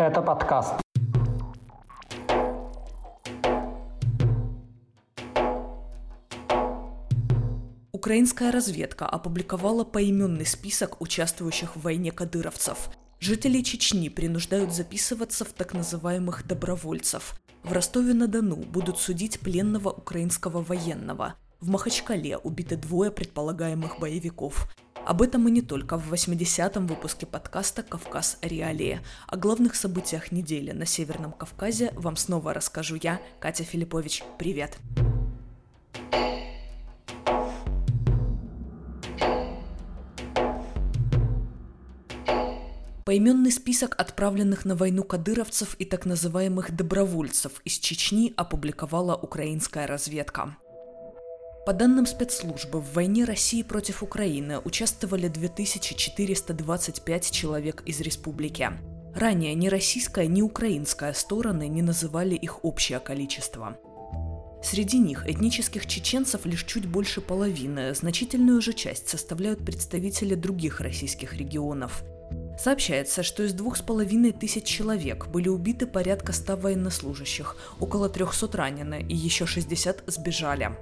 Это подкаст. Украинская разведка опубликовала поименный список участвующих в войне кадыровцев. Жители Чечни принуждают записываться в так называемых добровольцев. В Ростове-на-Дону будут судить пленного украинского военного. В Махачкале убиты двое предполагаемых боевиков. Об этом и не только в 80-м выпуске подкаста «Кавказ. Реалии». О главных событиях недели на Северном Кавказе вам снова расскажу я, Катя Филиппович. Привет! Поименный список отправленных на войну кадыровцев и так называемых добровольцев из Чечни опубликовала украинская разведка. По данным спецслужбы, в войне России против Украины участвовали 2425 человек из республики. Ранее ни российская, ни украинская стороны не называли их общее количество. Среди них этнических чеченцев лишь чуть больше половины, значительную же часть составляют представители других российских регионов – Сообщается, что из двух с половиной тысяч человек были убиты порядка 100 военнослужащих, около 300 ранены и еще 60 сбежали.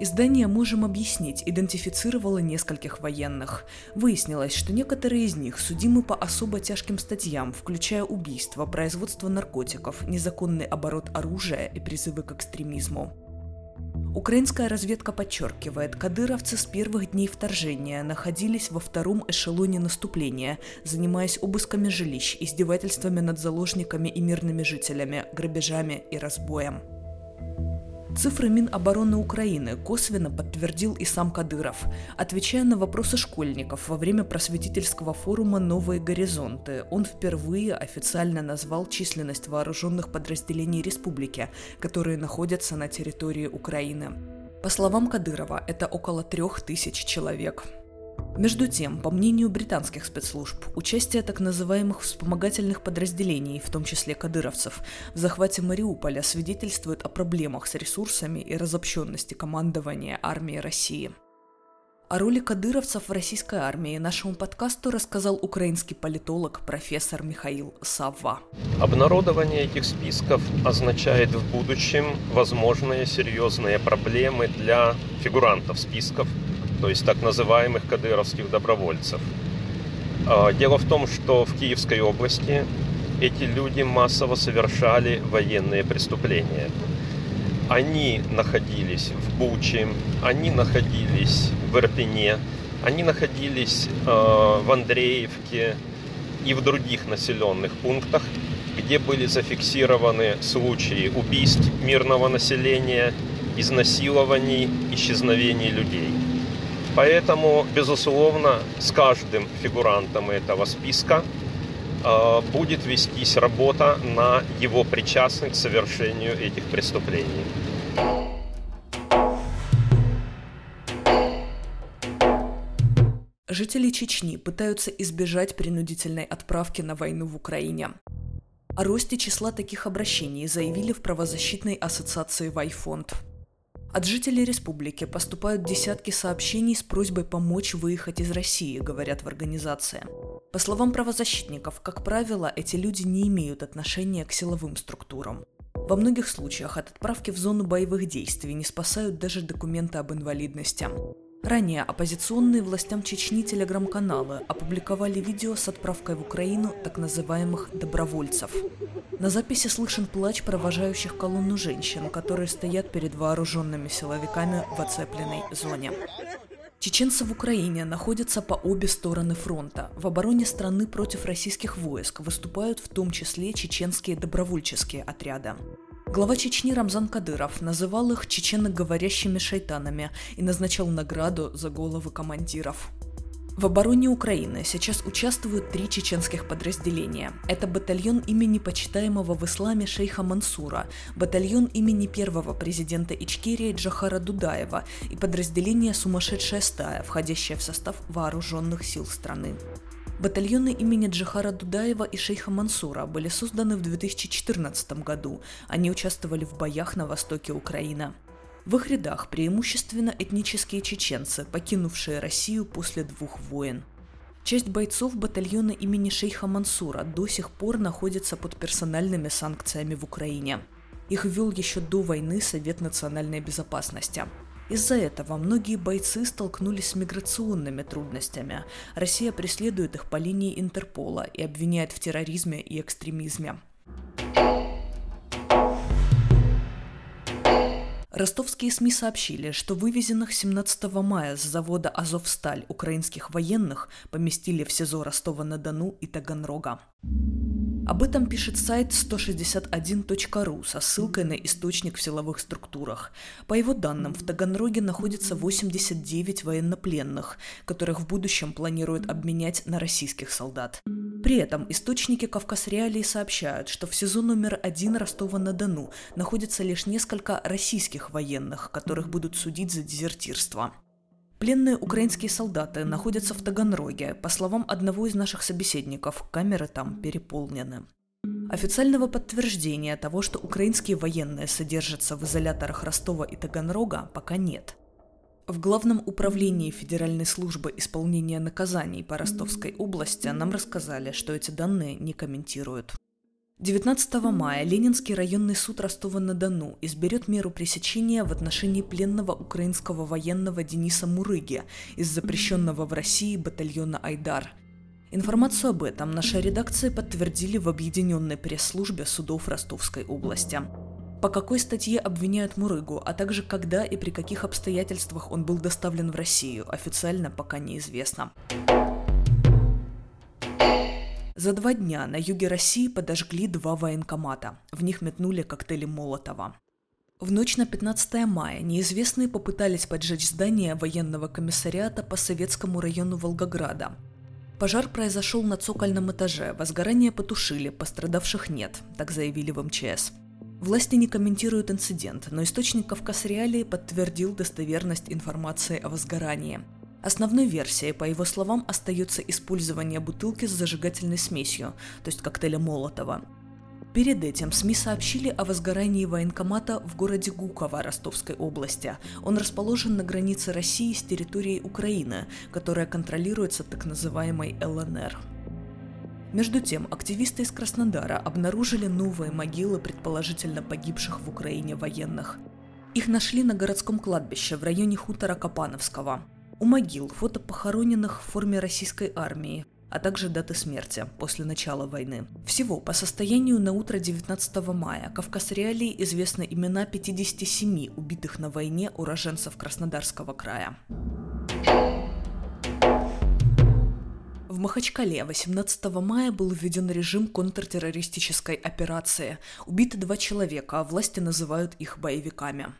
Издание «Можем объяснить» идентифицировало нескольких военных. Выяснилось, что некоторые из них судимы по особо тяжким статьям, включая убийство, производство наркотиков, незаконный оборот оружия и призывы к экстремизму. Украинская разведка подчеркивает, кадыровцы с первых дней вторжения находились во втором эшелоне наступления, занимаясь обысками жилищ, издевательствами над заложниками и мирными жителями, грабежами и разбоем. Цифры Минобороны Украины косвенно подтвердил и сам Кадыров, отвечая на вопросы школьников во время просветительского форума «Новые горизонты». Он впервые официально назвал численность вооруженных подразделений республики, которые находятся на территории Украины. По словам Кадырова, это около трех тысяч человек. Между тем, по мнению британских спецслужб, участие так называемых вспомогательных подразделений, в том числе кадыровцев, в захвате Мариуполя свидетельствует о проблемах с ресурсами и разобщенности командования армии России. О роли кадыровцев в российской армии нашему подкасту рассказал украинский политолог профессор Михаил Савва. Обнародование этих списков означает в будущем возможные серьезные проблемы для фигурантов списков – то есть так называемых кадыровских добровольцев. А, дело в том, что в Киевской области эти люди массово совершали военные преступления. Они находились в Буче, они находились в Ирпене, они находились а, в Андреевке и в других населенных пунктах, где были зафиксированы случаи убийств мирного населения, изнасилований, исчезновений людей. Поэтому, безусловно, с каждым фигурантом этого списка э, будет вестись работа на его причастность к совершению этих преступлений. Жители Чечни пытаются избежать принудительной отправки на войну в Украине. О росте числа таких обращений заявили в правозащитной ассоциации «Вайфонд». От жителей республики поступают десятки сообщений с просьбой помочь выехать из России, говорят в организации. По словам правозащитников, как правило, эти люди не имеют отношения к силовым структурам. Во многих случаях от отправки в зону боевых действий не спасают даже документы об инвалидности. Ранее оппозиционные властям Чечни телеграм-каналы опубликовали видео с отправкой в Украину так называемых «добровольцев». На записи слышен плач провожающих колонну женщин, которые стоят перед вооруженными силовиками в оцепленной зоне. Чеченцы в Украине находятся по обе стороны фронта. В обороне страны против российских войск выступают в том числе чеченские добровольческие отряды. Глава Чечни Рамзан Кадыров называл их чеченоговорящими шайтанами и назначал награду за головы командиров. В обороне Украины сейчас участвуют три чеченских подразделения. Это батальон имени почитаемого в исламе шейха Мансура, батальон имени первого президента Ичкерии Джахара Дудаева и подразделение «Сумасшедшая стая», входящее в состав вооруженных сил страны. Батальоны имени Джихара Дудаева и шейха Мансура были созданы в 2014 году. Они участвовали в боях на востоке Украины. В их рядах преимущественно этнические чеченцы, покинувшие Россию после двух войн. Часть бойцов батальона имени шейха Мансура до сих пор находится под персональными санкциями в Украине. Их ввел еще до войны Совет национальной безопасности. Из-за этого многие бойцы столкнулись с миграционными трудностями. Россия преследует их по линии Интерпола и обвиняет в терроризме и экстремизме. Ростовские СМИ сообщили, что вывезенных 17 мая с завода «Азовсталь» украинских военных поместили в СИЗО Ростова-на-Дону и Таганрога. Об этом пишет сайт 161.ru со ссылкой на источник в силовых структурах. По его данным, в Таганроге находится 89 военнопленных, которых в будущем планируют обменять на российских солдат. При этом источники Кавказ Реалии сообщают, что в СИЗО номер один Ростова-на-Дону находится лишь несколько российских военных, которых будут судить за дезертирство. Пленные украинские солдаты находятся в Таганроге. По словам одного из наших собеседников, камеры там переполнены. Официального подтверждения того, что украинские военные содержатся в изоляторах Ростова и Таганрога, пока нет. В Главном управлении Федеральной службы исполнения наказаний по Ростовской области нам рассказали, что эти данные не комментируют. 19 мая Ленинский районный суд Ростова-на-Дону изберет меру пресечения в отношении пленного украинского военного Дениса Мурыги из запрещенного в России батальона «Айдар». Информацию об этом наша редакция подтвердили в объединенной пресс-службе судов Ростовской области. По какой статье обвиняют Мурыгу, а также когда и при каких обстоятельствах он был доставлен в Россию, официально пока неизвестно. За два дня на юге России подожгли два военкомата. В них метнули коктейли Молотова. В ночь на 15 мая неизвестные попытались поджечь здание военного комиссариата по Советскому району Волгограда. Пожар произошел на цокольном этаже, возгорание потушили, пострадавших нет, так заявили в МЧС. Власти не комментируют инцидент, но источник Кавказ Реалии подтвердил достоверность информации о возгорании – Основной версией, по его словам, остается использование бутылки с зажигательной смесью, то есть коктейля Молотова. Перед этим СМИ сообщили о возгорании военкомата в городе Гуково Ростовской области. Он расположен на границе России с территорией Украины, которая контролируется так называемой ЛНР. Между тем, активисты из Краснодара обнаружили новые могилы предположительно погибших в Украине военных. Их нашли на городском кладбище в районе хутора Капановского – у могил фото похороненных в форме российской армии, а также даты смерти после начала войны. Всего по состоянию на утро 19 мая Кавказ Реалии известны имена 57 убитых на войне уроженцев Краснодарского края. В Махачкале 18 мая был введен режим контртеррористической операции. Убиты два человека, а власти называют их боевиками.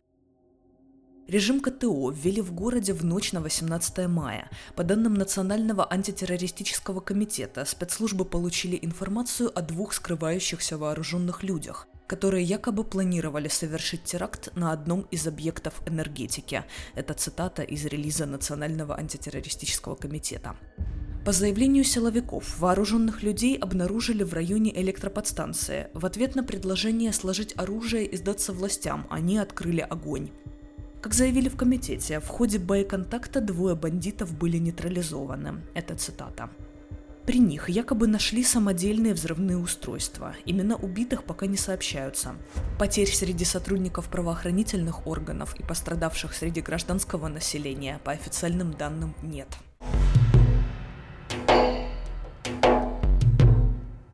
Режим КТО ввели в городе в ночь на 18 мая. По данным Национального антитеррористического комитета, спецслужбы получили информацию о двух скрывающихся вооруженных людях, которые якобы планировали совершить теракт на одном из объектов энергетики. Это цитата из релиза Национального антитеррористического комитета. По заявлению силовиков, вооруженных людей обнаружили в районе электроподстанции. В ответ на предложение сложить оружие и сдаться властям, они открыли огонь. Как заявили в комитете, в ходе боеконтакта двое бандитов были нейтрализованы. Это цитата. При них якобы нашли самодельные взрывные устройства. Имена убитых пока не сообщаются. Потерь среди сотрудников правоохранительных органов и пострадавших среди гражданского населения по официальным данным нет.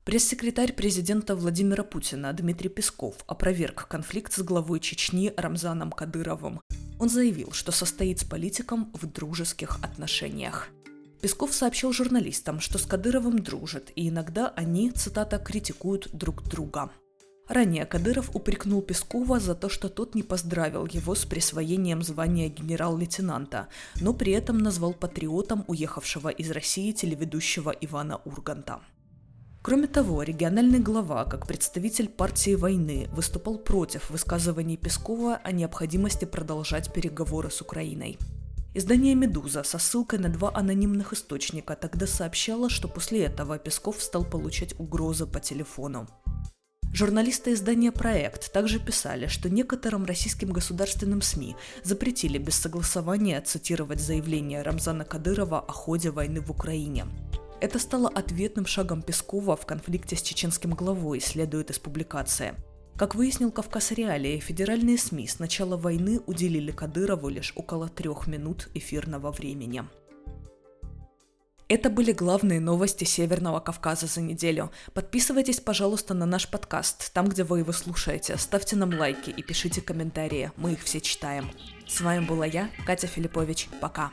Пресс-секретарь президента Владимира Путина Дмитрий Песков опроверг конфликт с главой Чечни Рамзаном Кадыровым. Он заявил, что состоит с политиком в дружеских отношениях. Песков сообщил журналистам, что с Кадыровым дружит, и иногда они, цитата, критикуют друг друга. Ранее Кадыров упрекнул Пескова за то, что тот не поздравил его с присвоением звания генерал-лейтенанта, но при этом назвал патриотом уехавшего из России телеведущего Ивана Урганта. Кроме того, региональный глава, как представитель партии войны, выступал против высказываний Пескова о необходимости продолжать переговоры с Украиной. Издание «Медуза» со ссылкой на два анонимных источника тогда сообщало, что после этого Песков стал получать угрозы по телефону. Журналисты издания «Проект» также писали, что некоторым российским государственным СМИ запретили без согласования цитировать заявление Рамзана Кадырова о ходе войны в Украине – Это стало ответным шагом Пескова в конфликте с чеченским главой, следует из публикации. Как выяснил Кавказ Реалии, федеральные СМИ с начала войны уделили Кадырову лишь около трех минут эфирного времени. Это были главные новости Северного Кавказа за неделю. Подписывайтесь, пожалуйста, на наш подкаст, там, где вы его слушаете. Ставьте нам лайки и пишите комментарии, мы их все читаем. С вами была я, Катя Филиппович. Пока.